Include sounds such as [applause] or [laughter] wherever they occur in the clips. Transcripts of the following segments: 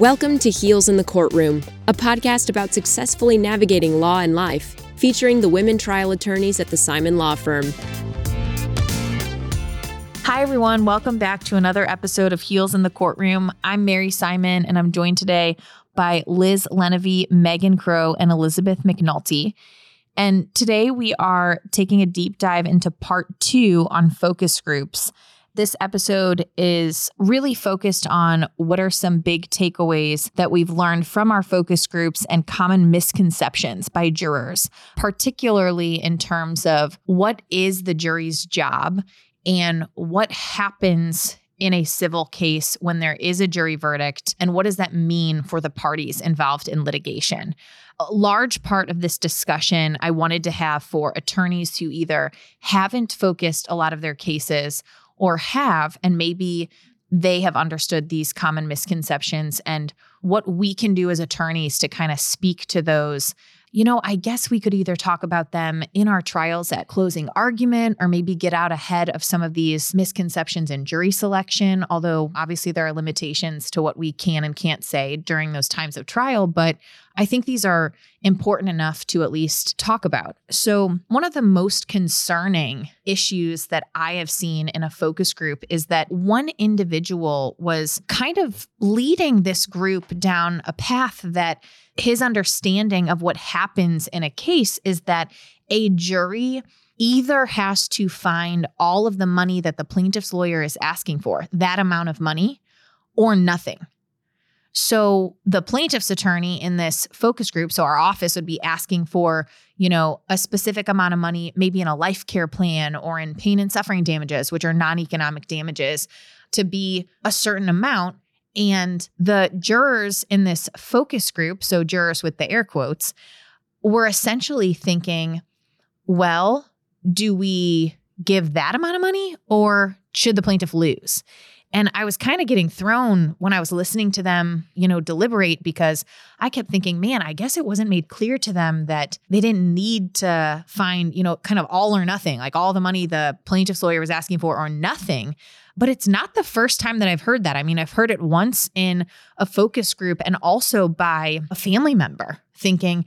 Welcome to Heels in the Courtroom, a podcast about successfully navigating law and life, featuring the women trial attorneys at the Simon Law Firm. Hi, everyone. Welcome back to another episode of Heels in the Courtroom. I'm Mary Simon, and I'm joined today by Liz Lenevy, Megan Crow, and Elizabeth McNulty. And today we are taking a deep dive into part two on focus groups. This episode is really focused on what are some big takeaways that we've learned from our focus groups and common misconceptions by jurors, particularly in terms of what is the jury's job and what happens in a civil case when there is a jury verdict and what does that mean for the parties involved in litigation. A large part of this discussion I wanted to have for attorneys who either haven't focused a lot of their cases or have, and maybe they have understood these common misconceptions and what we can do as attorneys to kind of speak to those. You know, I guess we could either talk about them in our trials at closing argument or maybe get out ahead of some of these misconceptions in jury selection, although obviously there are limitations to what we can and can't say during those times of trial. But I think these are important enough to at least talk about. So, one of the most concerning issues that I have seen in a focus group is that one individual was kind of leading this group down a path that his understanding of what happens in a case is that a jury either has to find all of the money that the plaintiff's lawyer is asking for, that amount of money, or nothing. So the plaintiff's attorney in this focus group, so our office would be asking for, you know, a specific amount of money, maybe in a life care plan or in pain and suffering damages, which are non-economic damages, to be a certain amount. And the jurors in this focus group, so jurors with the air quotes, were essentially thinking, well, do we give that amount of money or should the plaintiff lose? And I was kind of getting thrown when I was listening to them, you know, deliberate because I kept thinking, man, I guess it wasn't made clear to them that they didn't need to find, you know, kind of all or nothing, like all the money the plaintiff's lawyer was asking for or nothing. But it's not the first time that I've heard that. I mean, I've heard it once in a focus group and also by a family member thinking,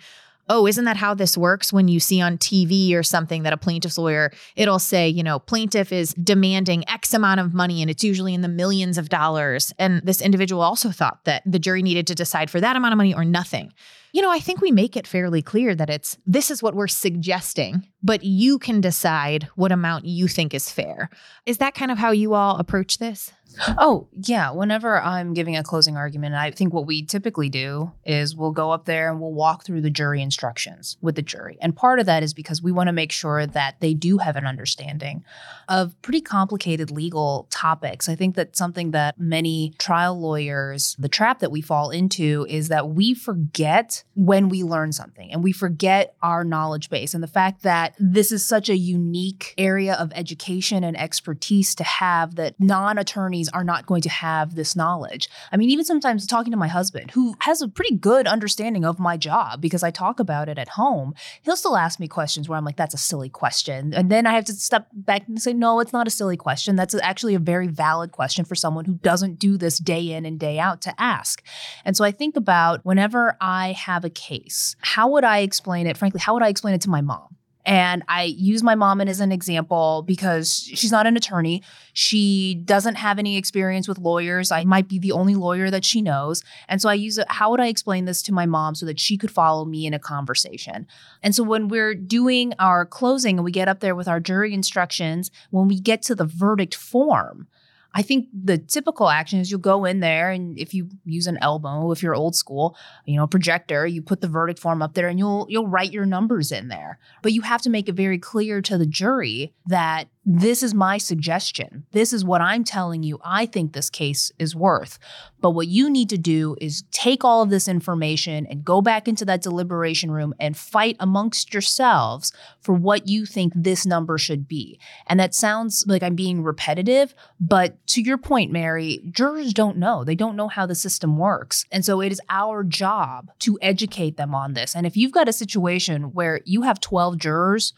oh, isn't that how this works when you see on TV or something that a plaintiff's lawyer, it'll say, you know, plaintiff is demanding X amount of money and it's usually in the millions of dollars. And this individual also thought that the jury needed to decide for that amount of money or nothing. You know, I think we make it fairly clear that it's this is what we're suggesting, but you can decide what amount you think is fair. Is that kind of how you all approach this? Oh, yeah. Whenever I'm giving a closing argument, I think what we typically do is we'll go up there and we'll walk through the jury instructions with the jury. And part of that is because we want to make sure that they do have an understanding of pretty complicated legal topics. I think that something that many trial lawyers, the trap that we fall into is that we forget when we learn something and we forget our knowledge base and the fact that this is such a unique area of education and expertise to have that non attorneys are not going to have this knowledge. I mean, even sometimes talking to my husband, who has a pretty good understanding of my job because I talk about it at home, he'll still ask me questions where I'm like, that's a silly question. And then I have to step back and say, no, it's not a silly question. That's actually a very valid question for someone who doesn't do this day in and day out to ask. And so I think about whenever I have a case, how would I explain it? Frankly, how would I explain it to my mom? And I use my mom as an example because she's not an attorney. She doesn't have any experience with lawyers. I might be the only lawyer that she knows. And so I use it. How would I explain this to my mom so that she could follow me in a conversation? And so when we're doing our closing and we get up there with our jury instructions, when we get to the verdict form, I think the typical action is you'll go in there and if you use an ELMO, if you're old school, you know, projector, you put the verdict form up there and you'll you'll write your numbers in there. But you have to make it very clear to the jury that this is my suggestion. This is what I'm telling you I think this case is worth. But what you need to do is take all of this information and go back into that deliberation room and fight amongst yourselves for what you think this number should be. And that sounds like I'm being repetitive, but to your point, Mary, jurors don't know. They don't know how the system works. And so it is our job to educate them on this. And if you've got a situation where you have 12 jurors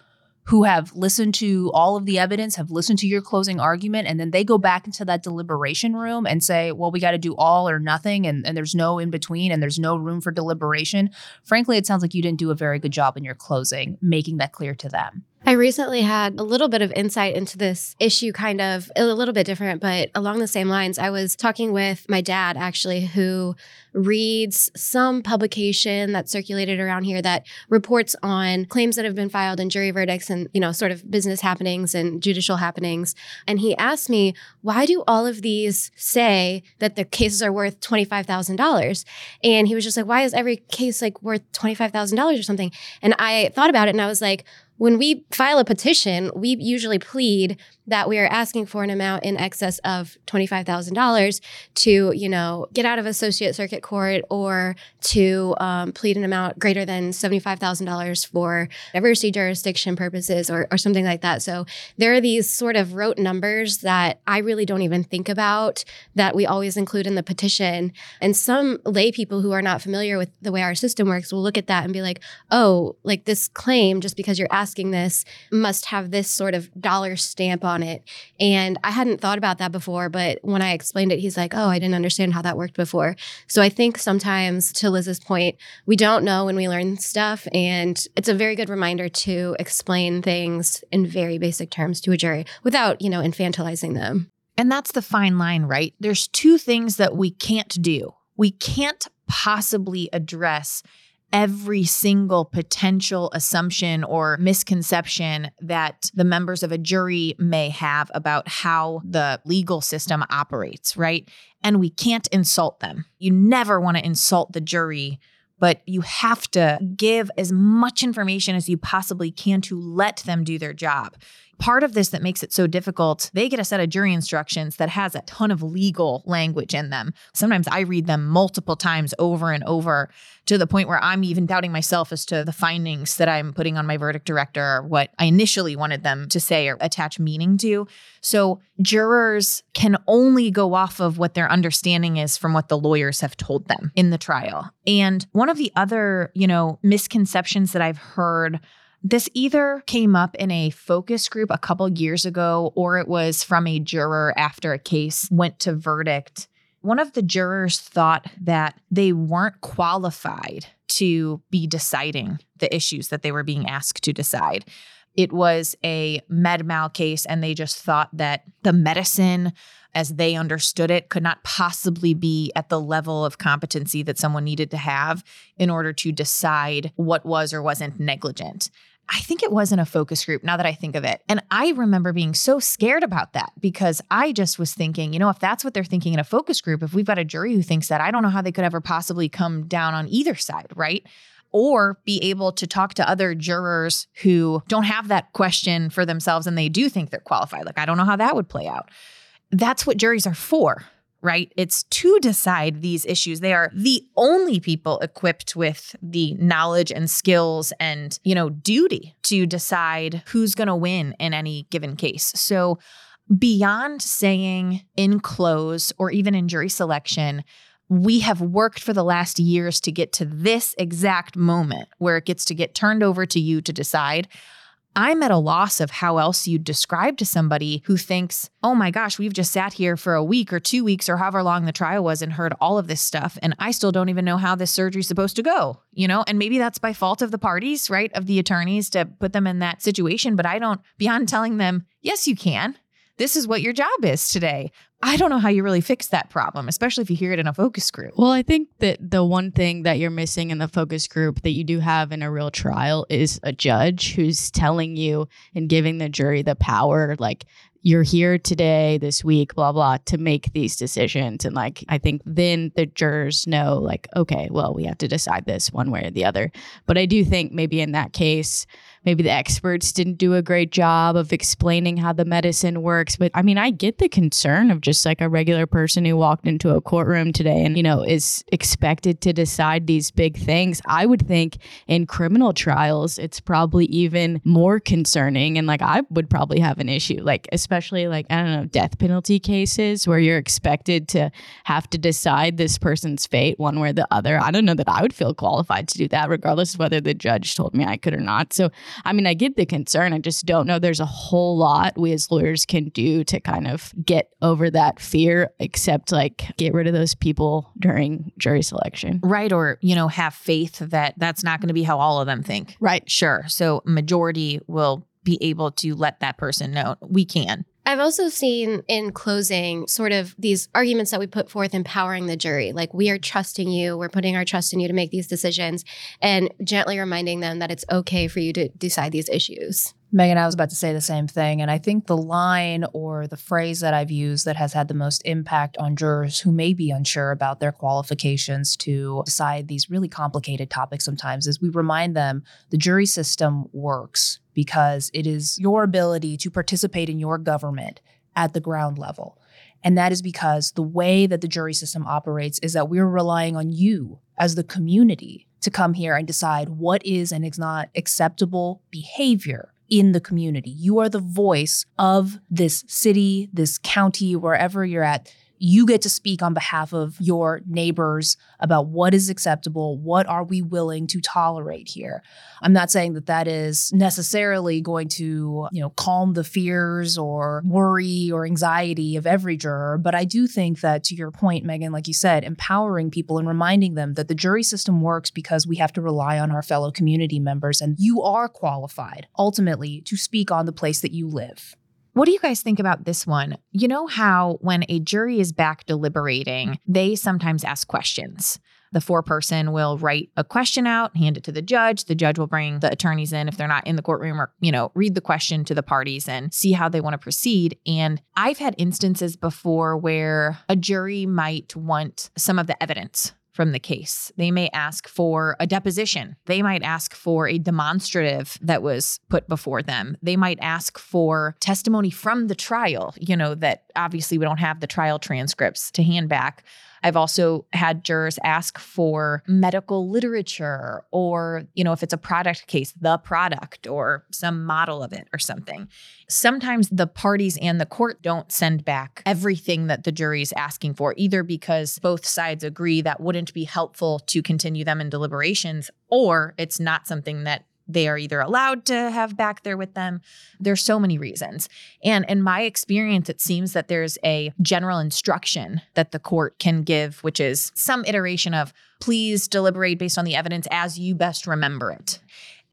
who have listened to all of the evidence, have listened to your closing argument, and then they go back into that deliberation room and say, well, we got to do all or nothing, and, and there's no in between, and there's no room for deliberation. Frankly, it sounds like you didn't do a very good job in your closing, making that clear to them. I recently had a little bit of insight into this issue, kind of a little bit different, but along the same lines. I was talking with my dad, actually, who reads some publication that's circulated around here that reports on claims that have been filed in jury verdicts and, you know, sort of business happenings and judicial happenings. And he asked me, why do all of these say that the cases are worth $25,000? And he was just like, why is every case like worth $25,000 or something? And I thought about it and I was like, when we file a petition, we usually plead that we are asking for an amount in excess of $25,000 to, you know, get out of associate circuit court or to um, plead an amount greater than $75,000 for diversity jurisdiction purposes or, or something like that. So there are these sort of rote numbers that I really don't even think about that we always include in the petition. And some lay people who are not familiar with the way our system works will look at that and be like, oh, like this claim, just because you're asking this, must have this sort of dollar stamp on on it. And I hadn't thought about that before, but when I explained it, he's like, oh, I didn't understand how that worked before. So I think sometimes, to Liz's point, we don't know when we learn stuff. And it's a very good reminder to explain things in very basic terms to a jury without, you know, infantilizing them. And that's the fine line, right? There's two things that we can't do. We can't possibly address every single potential assumption or misconception that the members of a jury may have about how the legal system operates, right? And we can't insult them. You never want to insult the jury but you have to give as much information as you possibly can to let them do their job part of this that makes it so difficult, they get a set of jury instructions that has a ton of legal language in them. Sometimes I read them multiple times over and over to the point where I'm even doubting myself as to the findings that I'm putting on my verdict director or what I initially wanted them to say or attach meaning to. So jurors can only go off of what their understanding is from what the lawyers have told them in the trial. And one of the other, you know, misconceptions that I've heard this either came up in a focus group a couple years ago or it was from a juror after a case went to verdict. One of the jurors thought that they weren't qualified to be deciding the issues that they were being asked to decide. It was a med mal case, and they just thought that the medicine as they understood it could not possibly be at the level of competency that someone needed to have in order to decide what was or wasn't negligent. I think it was in a focus group now that I think of it. And I remember being so scared about that because I just was thinking, you know, if that's what they're thinking in a focus group, if we've got a jury who thinks that, I don't know how they could ever possibly come down on either side, right? Or be able to talk to other jurors who don't have that question for themselves and they do think they're qualified. Like, I don't know how that would play out. That's what juries are for right? It's to decide these issues. They are the only people equipped with the knowledge and skills and, you know, duty to decide who's going to win in any given case. So, beyond saying in close or even in jury selection, we have worked for the last years to get to this exact moment where it gets to get turned over to you to decide. I'm at a loss of how else you'd describe to somebody who thinks, oh my gosh, we've just sat here for a week or two weeks or however long the trial was and heard all of this stuff. And I still don't even know how this surgery's supposed to go, you know? And maybe that's by fault of the parties, right? Of the attorneys to put them in that situation. But I don't, beyond telling them, yes, you can. This is what your job is today. I don't know how you really fix that problem, especially if you hear it in a focus group. Well, I think that the one thing that you're missing in the focus group that you do have in a real trial is a judge who's telling you and giving the jury the power, like, you're here today, this week, blah, blah, to make these decisions. And like, I think then the jurors know, like, okay, well, we have to decide this one way or the other. But I do think maybe in that case, maybe the experts didn't do a great job of explaining how the medicine works. But I mean, I get the concern of just like a regular person who walked into a courtroom today and, you know, is expected to decide these big things. I would think in criminal trials, it's probably even more concerning. And like, I would probably have an issue, like, especially like, I don't know, death penalty cases where you're expected to have to decide this person's fate one way or the other. I don't know that I would feel qualified to do that, regardless of whether the judge told me I could or not. So, I mean, I get the concern. I just don't know there's a whole lot we as lawyers can do to kind of get over that fear, except like get rid of those people during jury selection. Right. Or, you know, have faith that that's not going to be how all of them think. Right. Sure. So, majority will be able to let that person know we can. I've also seen in closing sort of these arguments that we put forth empowering the jury. Like, we are trusting you, we're putting our trust in you to make these decisions, and gently reminding them that it's okay for you to decide these issues. Megan, I was about to say the same thing. And I think the line or the phrase that I've used that has had the most impact on jurors who may be unsure about their qualifications to decide these really complicated topics sometimes is we remind them the jury system works because it is your ability to participate in your government at the ground level. And that is because the way that the jury system operates is that we're relying on you as the community to come here and decide what is and is not acceptable behavior in the community. You are the voice of this city, this county, wherever you're at you get to speak on behalf of your neighbors about what is acceptable, what are we willing to tolerate here. I'm not saying that that is necessarily going to, you know, calm the fears or worry or anxiety of every juror, but I do think that to your point Megan, like you said, empowering people and reminding them that the jury system works because we have to rely on our fellow community members and you are qualified ultimately to speak on the place that you live. What do you guys think about this one? You know how when a jury is back deliberating, they sometimes ask questions. The foreperson will write a question out, hand it to the judge. The judge will bring the attorneys in if they're not in the courtroom or, you know, read the question to the parties and see how they want to proceed. And I've had instances before where a jury might want some of the evidence from the case. They may ask for a deposition. They might ask for a demonstrative that was put before them. They might ask for testimony from the trial, you know, that obviously we don't have the trial transcripts to hand back. I've also had jurors ask for medical literature or, you know, if it's a product case, the product or some model of it or something. Sometimes the parties and the court don't send back everything that the jury is asking for, either because both sides agree that wouldn't be helpful to continue them in deliberations, or it's not something that they are either allowed to have back there with them. There's so many reasons. And in my experience, it seems that there's a general instruction that the court can give, which is some iteration of please deliberate based on the evidence as you best remember it.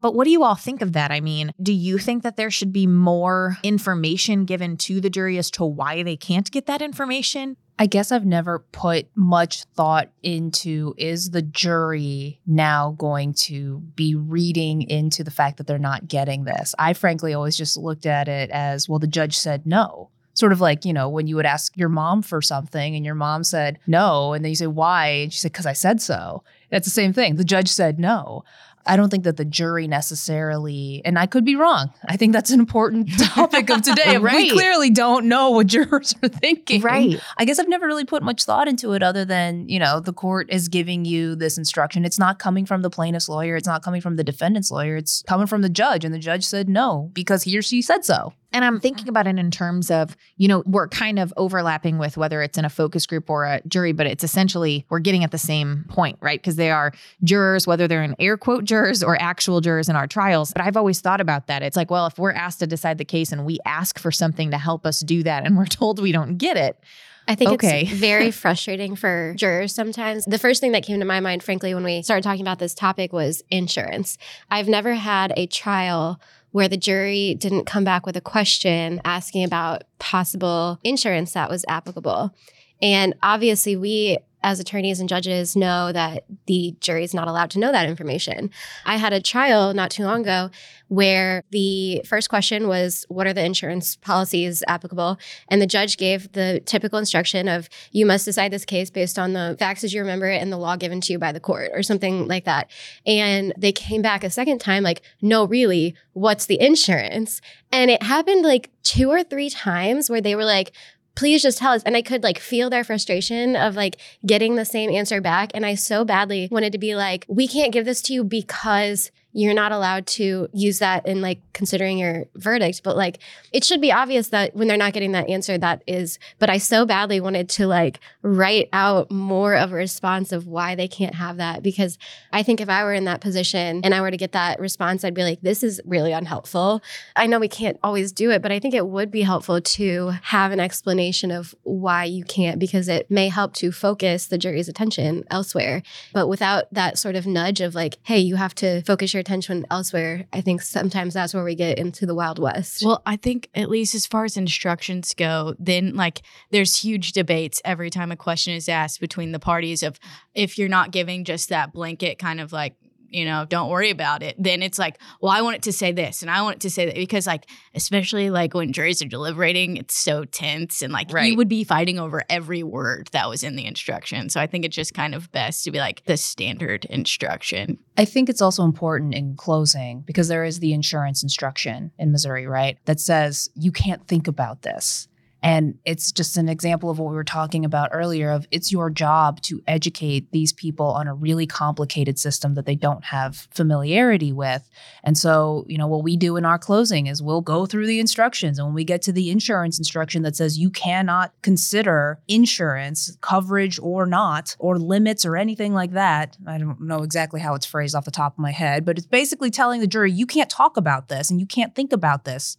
But what do you all think of that? I mean, do you think that there should be more information given to the jury as to why they can't get that information? I guess I've never put much thought into is the jury now going to be reading into the fact that they're not getting this? I frankly always just looked at it as well, the judge said no. Sort of like, you know, when you would ask your mom for something and your mom said no, and then you say, why? And she said, because I said so. That's the same thing. The judge said no. I don't think that the jury necessarily, and I could be wrong. I think that's an important [laughs] topic of today. right. We clearly don't know what jurors are thinking. Right. I guess I've never really put much thought into it other than, you know, the court is giving you this instruction. It's not coming from the plaintiff's lawyer. It's not coming from the defendant's lawyer. It's coming from the judge. And the judge said no because he or she said so. And I'm thinking mm-hmm. about it in terms of, you know, we're kind of overlapping with whether it's in a focus group or a jury, but it's essentially we're getting at the same point, right? Because they are jurors, whether they're in air quote jurors or actual jurors in our trials. But I've always thought about that. It's like, well, if we're asked to decide the case and we ask for something to help us do that and we're told we don't get it, I think okay. it's very [laughs] frustrating for jurors sometimes. The first thing that came to my mind, frankly, when we started talking about this topic was insurance. I've never had a trial where the jury didn't come back with a question asking about possible insurance that was applicable. And obviously, we as attorneys and judges know that the jury is not allowed to know that information. I had a trial not too long ago where the first question was what are the insurance policies applicable and the judge gave the typical instruction of you must decide this case based on the facts as you remember it and the law given to you by the court or something like that. And they came back a second time like no really what's the insurance? And it happened like two or three times where they were like please just tell us. And I could like feel their frustration of like getting the same answer back. And I so badly wanted to be like, we can't give this to you because you're not allowed to use that in like considering your verdict. But like, it should be obvious that when they're not getting that answer, that is, but I so badly wanted to like write out more of a response of why they can't have that. Because I think if I were in that position and I were to get that response, I'd be like, this is really unhelpful. I know we can't always do it, but I think it would be helpful to have an explanation of why you can't, because it may help to focus the jury's attention elsewhere. But without that sort of nudge of like, hey, you have to focus your attention elsewhere, I think sometimes that's where we get into the Wild West. Well, I think at least as far as instructions go, then like there's huge debates every time a question is asked between the parties of if you're not giving just that blanket kind of like you know, don't worry about it. Then it's like, well, I want it to say this and I want it to say that because, like, especially like when juries are deliberating, it's so tense and like Right. you would be fighting over every word that was in the instruction. So I think it's just kind of best to be like the standard instruction. I think it's also important in closing because there is the insurance instruction in Missouri, right? That says you can't think about this. And it's just an example of what we were talking about earlier of it's your job to educate these people on a really complicated system that they don't have familiarity with. And so, you know, what we do in our closing is we'll go through the instructions and when we get to the insurance instruction that says you cannot consider insurance coverage or not or limits or anything like that. I don't know exactly how it's phrased off the top of my head, but it's basically telling the jury you can't talk about this and you can't think about this.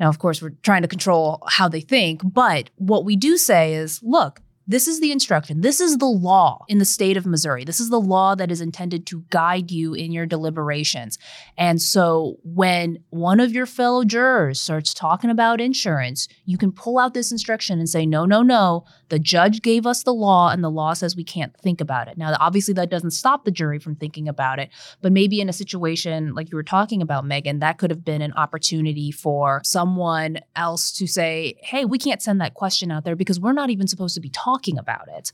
Now, of course, we're trying to control how they think, but what we do say is look, this is the instruction. This is the law in the state of Missouri. This is the law that is intended to guide you in your deliberations. And so when one of your fellow jurors starts talking about insurance, you can pull out this instruction and say, no, no, no. The judge gave us the law, and the law says we can't think about it. Now, obviously, that doesn't stop the jury from thinking about it, but maybe in a situation like you were talking about, Megan, that could have been an opportunity for someone else to say, hey, we can't send that question out there because we're not even supposed to be talking about it.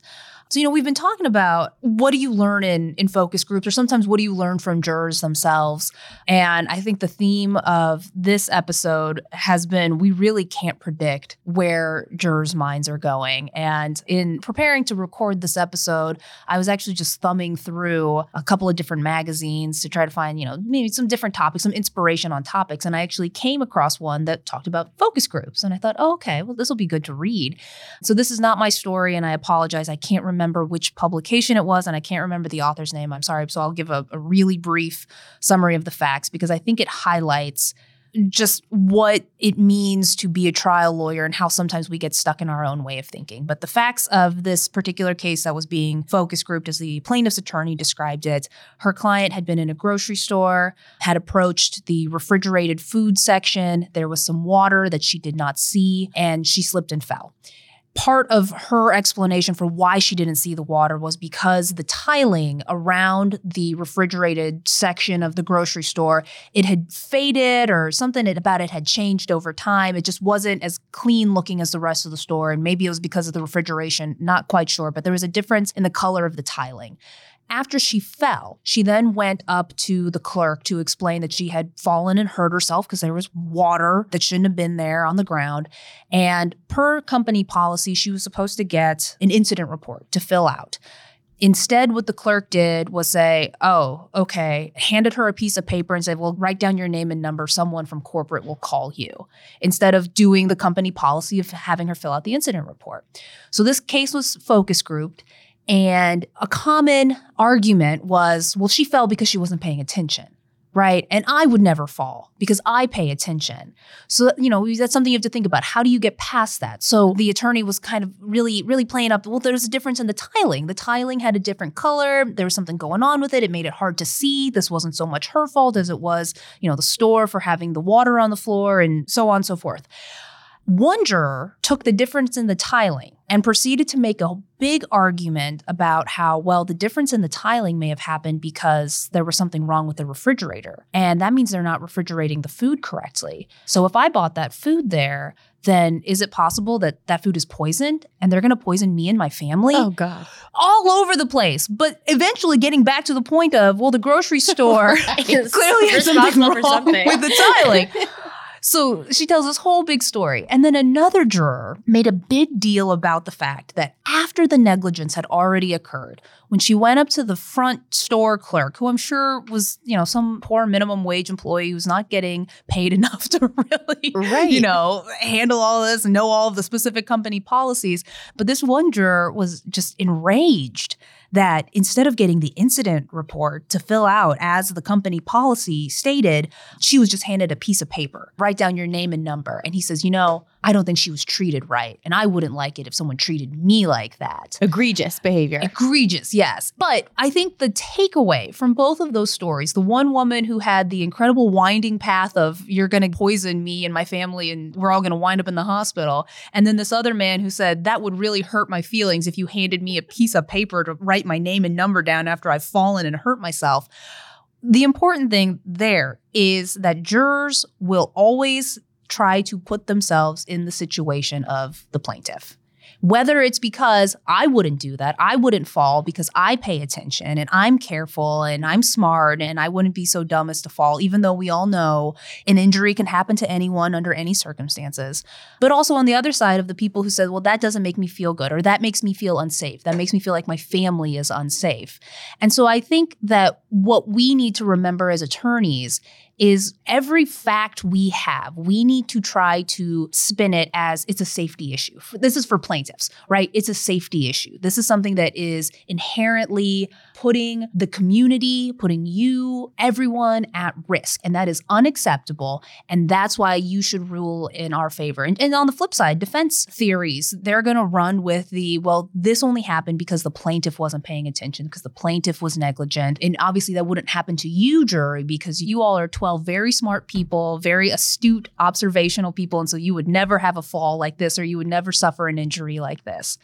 So, you know, we've been talking about what do you learn in, in focus groups, or sometimes what do you learn from jurors themselves. And I think the theme of this episode has been we really can't predict where jurors' minds are going. And in preparing to record this episode, I was actually just thumbing through a couple of different magazines to try to find, you know, maybe some different topics, some inspiration on topics. And I actually came across one that talked about focus groups. And I thought, oh, okay, well, this will be good to read. So this is not my story, and I apologize. I can't remember which publication it was, and I can't remember the author's name. I'm sorry. So I'll give a, a really brief summary of the facts because I think it highlights just what it means to be a trial lawyer and how sometimes we get stuck in our own way of thinking. But the facts of this particular case that was being focus grouped as the plaintiff's attorney described it, her client had been in a grocery store, had approached the refrigerated food section. There was some water that she did not see, and she slipped and fell part of her explanation for why she didn't see the water was because the tiling around the refrigerated section of the grocery store it had faded or something about it had changed over time. It just wasn't as clean looking as the rest of the store and maybe it was because of the refrigeration not quite sure but there was a difference in the color of the tiling after she fell, she then went up to the clerk to explain that she had fallen and hurt herself because there was water that shouldn't have been there on the ground. And per company policy, she was supposed to get an incident report to fill out. Instead, what the clerk did was say, Oh, okay, handed her a piece of paper and said, Well, write down your name and number. Someone from corporate will call you. Instead of doing the company policy of having her fill out the incident report. So this case was focus grouped. And a common argument was, well, she fell because she wasn't paying attention, right? And I would never fall because I pay attention. So, you know, that's something you have to think about. How do you get past that? So the attorney was kind of really, really playing up, well, there's a difference in the tiling. The tiling had a different color. There was something going on with it. It made it hard to see. This wasn't so much her fault as it was, you know, the store for having the water on the floor and so on and so forth. One juror took the difference in the tiling and proceeded to make a big argument about how, well, the difference in the tiling may have happened because there was something wrong with the refrigerator. And that means they're not refrigerating the food correctly. So if I bought that food there, then is it possible that that food is poisoned and they're going to poison me and my family? Oh God. all over the place. But eventually getting back to the point of, well, the grocery [laughs] store Right. [laughs] clearly has something wrong something. with the tiling. [laughs] So she tells this whole big story. And then another juror made a big deal about the fact that after the negligence had already occurred, when she went up to the front store clerk, who I'm sure was, you know, some poor minimum wage employee who's not getting paid [laughs] enough to really, Right. you know, handle all this and know all of the specific company policies. But this one juror was just enraged that instead of getting the incident report to fill out as the company policy stated, she was just handed a piece of paper. Write down your name and number. And he says, You know, I don't think she was treated right. And I wouldn't like it if someone treated me like that. Egregious behavior. Egregious, yes. But I think the takeaway from both of those stories the one woman who had the incredible winding path of, you're going to poison me and my family, and we're all going to wind up in the hospital. And then this other man who said, that would really hurt my feelings if you handed me a piece of paper to write my name and number down after I've fallen and hurt myself. The important thing there is that jurors will always try to put themselves in the situation of the plaintiff. Whether it's because I wouldn't do that, I wouldn't fall because I pay attention and I'm careful and I'm smart and I wouldn't be so dumb as to fall, even though we all know an injury can happen to anyone under any circumstances. But also on the other side of the people who said, well, that doesn't make me feel good or that makes me feel unsafe. That makes me feel like my family is unsafe. And so I think that what we need to remember as attorneys is every fact we have, we need to try to spin it as it's a safety issue. This is for plaintiffs, right? It's a safety issue. This is something that is inherently putting the community, putting you, everyone at risk. And that is unacceptable. And that's why you should rule in our favor. And, and on the flip side, defense theories, they're going to run with the, well, this only happened because the plaintiff wasn't paying attention, because the plaintiff was negligent. And obviously, that wouldn't happen to you, jury, because you all are 12 very smart people, very astute, observational people. And so you would never have a fall like this, or you would never suffer an injury like this.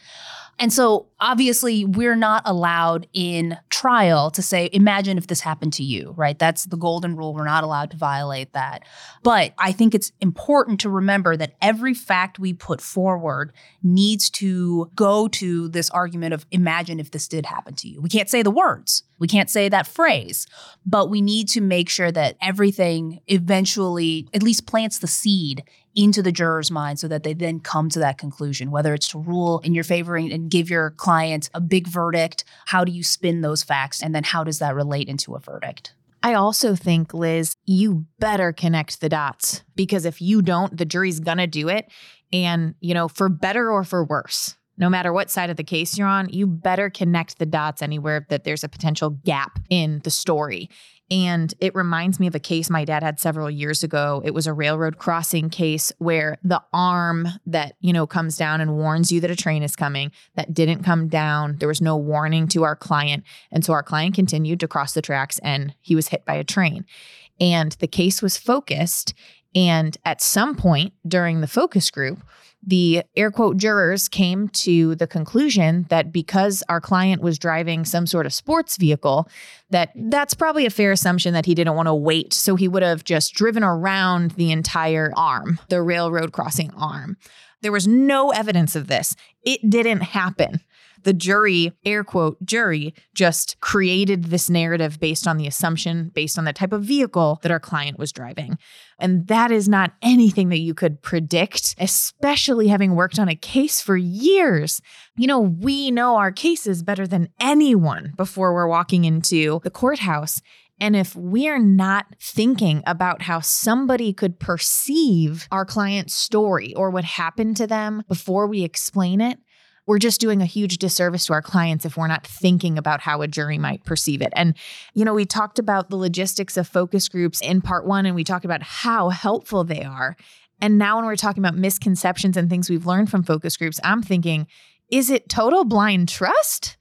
And so obviously, we're not allowed in trial to say, imagine if this happened to you, right? That's the golden rule. We're not allowed to violate that. But I think it's important to remember that every fact we put forward needs to go to this argument of imagine if this did happen to you. We can't say the words, we can't say that phrase, but we need to make sure that everything eventually at least plants the seed into the juror's mind so that they then come to that conclusion, whether it's to rule in your favor and give your client a big verdict. How do you spin those facts? And then how does that relate into a verdict? I also think, Liz, you better connect the dots because if you don't, the jury's gonna do it. And, you know, for better or for worse, no matter what side of the case you're on, you better connect the dots anywhere that there's a potential gap in the story. And it reminds me of a case my dad had several years ago. It was a railroad crossing case where the arm that, you know, comes down and warns you that a train is coming, that didn't come down. There was no warning to our client. And so our client continued to cross the tracks and he was hit by a train. And the case was focused. And at some point during the focus group, the air quote jurors came to the conclusion that because our client was driving some sort of sports vehicle that that's probably a fair assumption that he didn't want to wait. So he would have just driven around the entire arm the railroad crossing arm there was no evidence of this it didn't happen the jury, air quote, jury, just created this narrative based on the assumption, based on the type of vehicle that our client was driving. And that is not anything that you could predict, especially having worked on a case for years. You know, we know our cases better than anyone before we're walking into the courthouse. And if we're not thinking about how somebody could perceive our client's story or what happened to them before we explain it, we're just doing a huge disservice to our clients if we're not thinking about how a jury might perceive it. And, you know, we talked about the logistics of focus groups in part one, and we talked about how helpful they are. And now, when we're talking about misconceptions and things we've learned from focus groups, I'm thinking, is it total blind trust?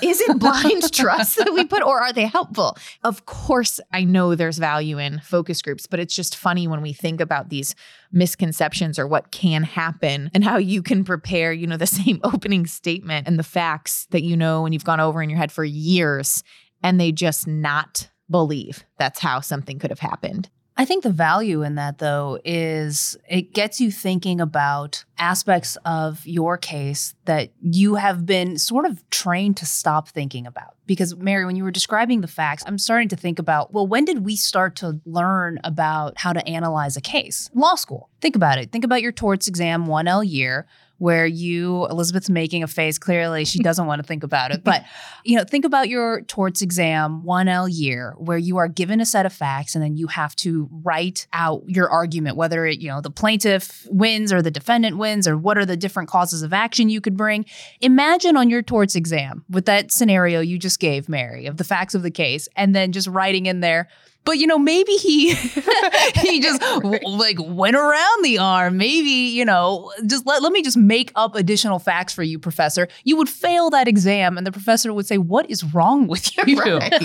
Is it blind [laughs] trust that we put, or are they helpful? Of course, I know there's value in focus groups, but it's just funny when we think about these misconceptions or what can happen and how you can prepare, you know, the [laughs] same opening statement and the facts that you know and you've gone over in your head for years, and they just not believe that's how something could have happened. I think the value in that, though, is it gets you thinking about aspects of your case that you have been sort of trained to stop thinking about? Because, Mary, when you were describing the facts, I'm starting to think about well, when did we start to learn about how to analyze a case? Law school. Think about it. Think about your torts exam 1L year where you Elizabeth's making a face. Clearly she [laughs] doesn't want to think about it. But you know think about your torts exam 1L year where you are given a set of facts and then you have to write out your argument whether it you know the plaintiff wins or the defendant wins or what are the different causes of action you could bring. Imagine on your torts exam with that scenario you just gave Mary of the facts of the case and then just writing in there but you know maybe he [laughs] he [laughs] just w- like went around the arm maybe you know just let, let me just make up additional facts for you professor you would fail that exam and the professor would say what is wrong with [laughs] you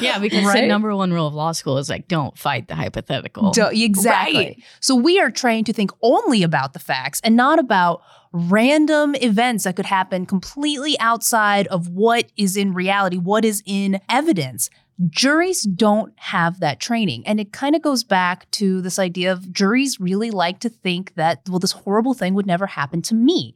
yeah, because Right? the number one rule of law school is like don't fight the hypothetical. Do- exactly. Right. So we are trained to think only about the facts and not about random events that could happen completely outside of what is in reality, what is in evidence. Juries don't have that training. And it kind of goes back to this idea of juries really like to think that, well, this horrible thing would never happen to me.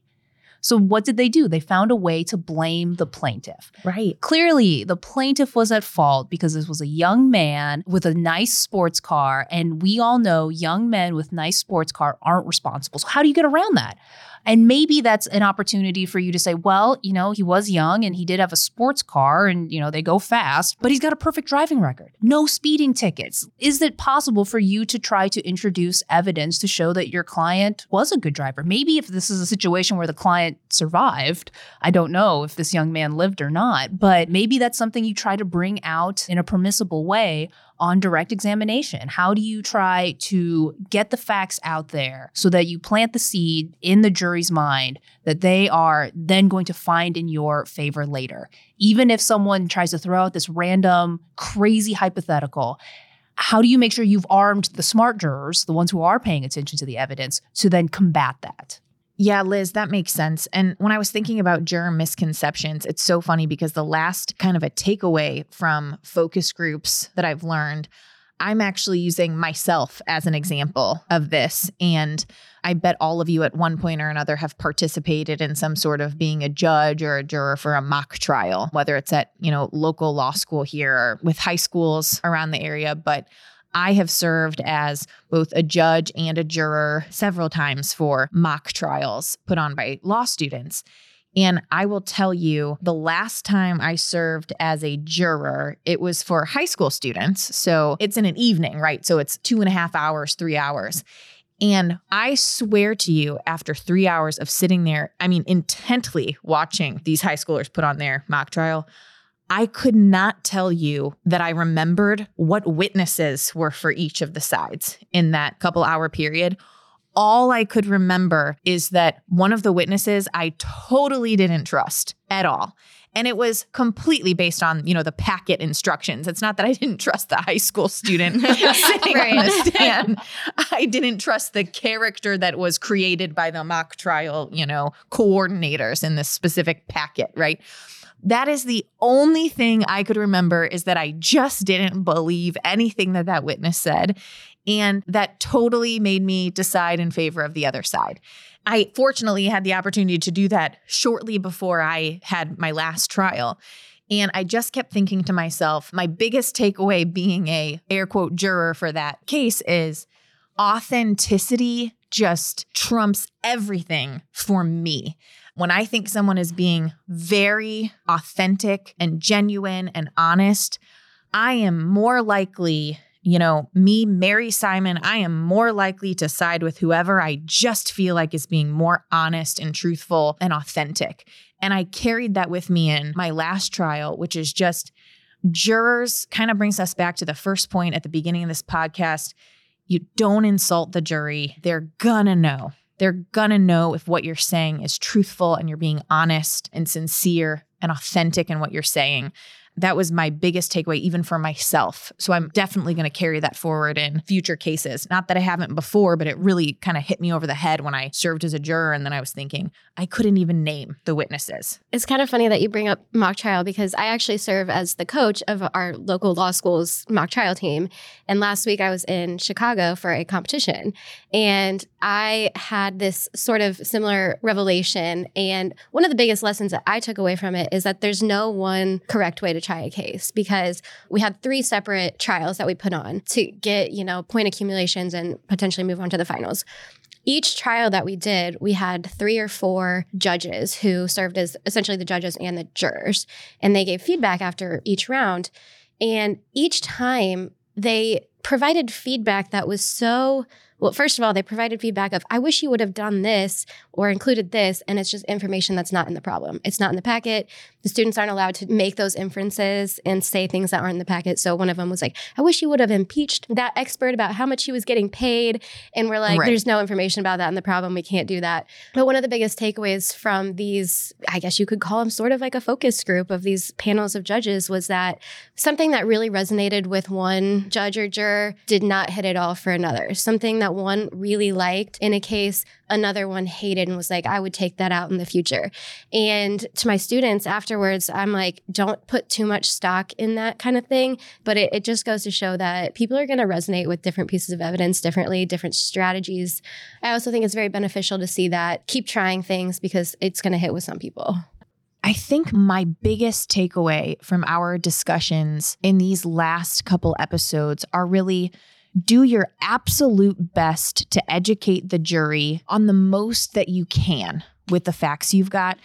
So what did they do? They found a way to blame the plaintiff. Right. Clearly, the plaintiff was at fault because this was a young man with a nice sports car. And we all know young men with nice sports car aren't responsible. So, how do you get around that? And maybe that's an opportunity for you to say, well, you know, he was young and he did have a sports car and, you know, they go fast, but he's got a perfect driving record. No speeding tickets. Is it possible for you to try to introduce evidence to show that your client was a good driver? Maybe if this is a situation where the client survived, I don't know if this young man lived or not, but maybe that's something you try to bring out in a permissible way on direct examination? How do you try to get the facts out there so that you plant the seed in the jury's mind that they are then going to find in your favor later? Even if someone tries to throw out this random, crazy hypothetical, how do you make sure you've armed the smart jurors, the ones who are paying attention to the evidence, to then combat that? Yeah, Liz, that makes sense. And when I was thinking about germ misconceptions, it's so funny because the last kind of a takeaway from focus groups that I've learned, I'm actually using myself as an mm-hmm. example of this. And I bet all of you at one point or another have participated in some sort of being a judge or a juror for a mock trial, whether it's at, you know, local law school here or with high schools around the area. But I have served as both a judge and a juror several times for mock trials put on by law students. And I will tell you, the last time I served as a juror, it was for high school students. So it's in an evening, right? So it's two and a half hours, three hours. And I swear to you, after three hours of sitting there, I mean, intently watching these high schoolers put on their mock trial, I could not tell you that I remembered what witnesses were for each of the sides in that couple hour period. All I could remember is that one of the witnesses I totally didn't trust at all. And it was completely based on, you know, the packet instructions. It's not that I didn't trust the high school student [laughs] sitting on the stand. I didn't trust the character that was created by the mock trial, you know, coordinators in this specific packet, right? That is the only thing I could remember is that I just didn't believe anything that that witness said. And that totally made me decide in favor of the other side. I fortunately had the opportunity to do that shortly before I had my last trial. And I just kept thinking to myself, my biggest takeaway being a air quote juror for that case is authenticity just trumps everything for me. When I think someone is being very authentic and genuine and honest, I am more likely, you know, me, Mary Simon, I am more likely to side with whoever I just feel like is being more honest and truthful and authentic. And I carried that with me in my last trial, which is just jurors kind of brings us back to the first point at the beginning of this podcast. You don't insult the jury, they're gonna know. They're gonna know if what you're saying is truthful and you're being honest and sincere and authentic in what you're saying. That was my biggest takeaway, even for myself. So I'm definitely going to carry that forward in future cases. Not that I haven't before, but it really kind of hit me over the head when I served as a juror. And then I was thinking, I couldn't even name the witnesses. It's kind of funny that you bring up mock trial because I actually serve as the coach of our local law school's mock trial team. And last week I was in Chicago for a competition and I had this sort of similar revelation. And one of the biggest lessons that I took away from it is that there's no one correct way to try a case because we had three separate trials that we put on to get, you know, point accumulations and potentially move on to the finals each trial that we did, we had three or four judges who served as essentially the judges and the jurors, and they gave feedback after each round. And each time they provided feedback that was so well, first of all, they provided feedback of, I wish you would have done this or included this. And it's just information that's not in the problem. It's not in the packet. The students aren't allowed to make those inferences and say things that aren't in the packet. So one of them was like, I wish you would have impeached that expert about how much he was getting paid. And we're like, right. there's no information about that in the problem. We can't do that. But one of the biggest takeaways from these, I guess you could call them sort of like a focus group of these panels of judges was that something that really resonated with one judge or juror did not hit it all for another. Something that one really liked in a case another one hated and was like, I would take that out in the future. And to my students afterwards, I'm like, don't put too much stock in that kind of thing. But it, it just goes to show that people are going to resonate with different pieces of evidence differently, different strategies. I also think it's very beneficial to see that. Keep trying things because it's going to hit with some people. I think my biggest takeaway from our discussions in these last couple episodes are really do your absolute best to educate the jury on the most that you can with the facts you've got.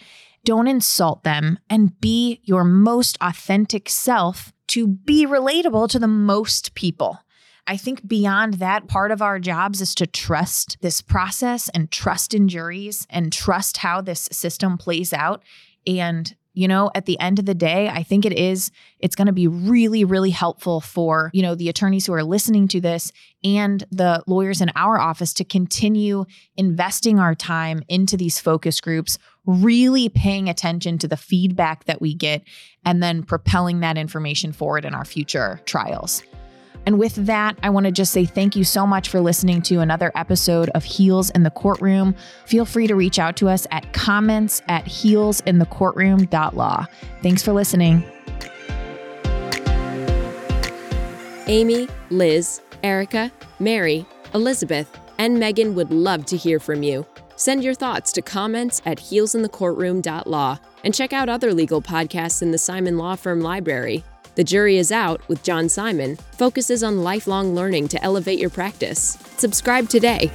Don't insult them and be your most authentic self to be relatable to the most people. I think beyond that, part of our jobs is to trust this process and trust in juries and trust how this system plays out. And you know at the end of the day i think it is it's going to be really really helpful for you know the attorneys who are listening to this and the lawyers in our office to continue investing our time into these focus groups really paying attention to the feedback that we get and then propelling that information forward in our future trials and with that, I want to just say thank you so much for listening to another episode of Heels in the Courtroom. Feel free to reach out to us at comments at heelsinthecourtroom.law. Thanks for listening. Amy, Liz, Erica, Mary, Elizabeth, and Megan would love to hear from you. Send your thoughts to comments at heelsinthecourtroom.law and check out other legal podcasts in the Simon Law Firm library. The Jury is Out with John Simon focuses on lifelong learning to elevate your practice. Subscribe today.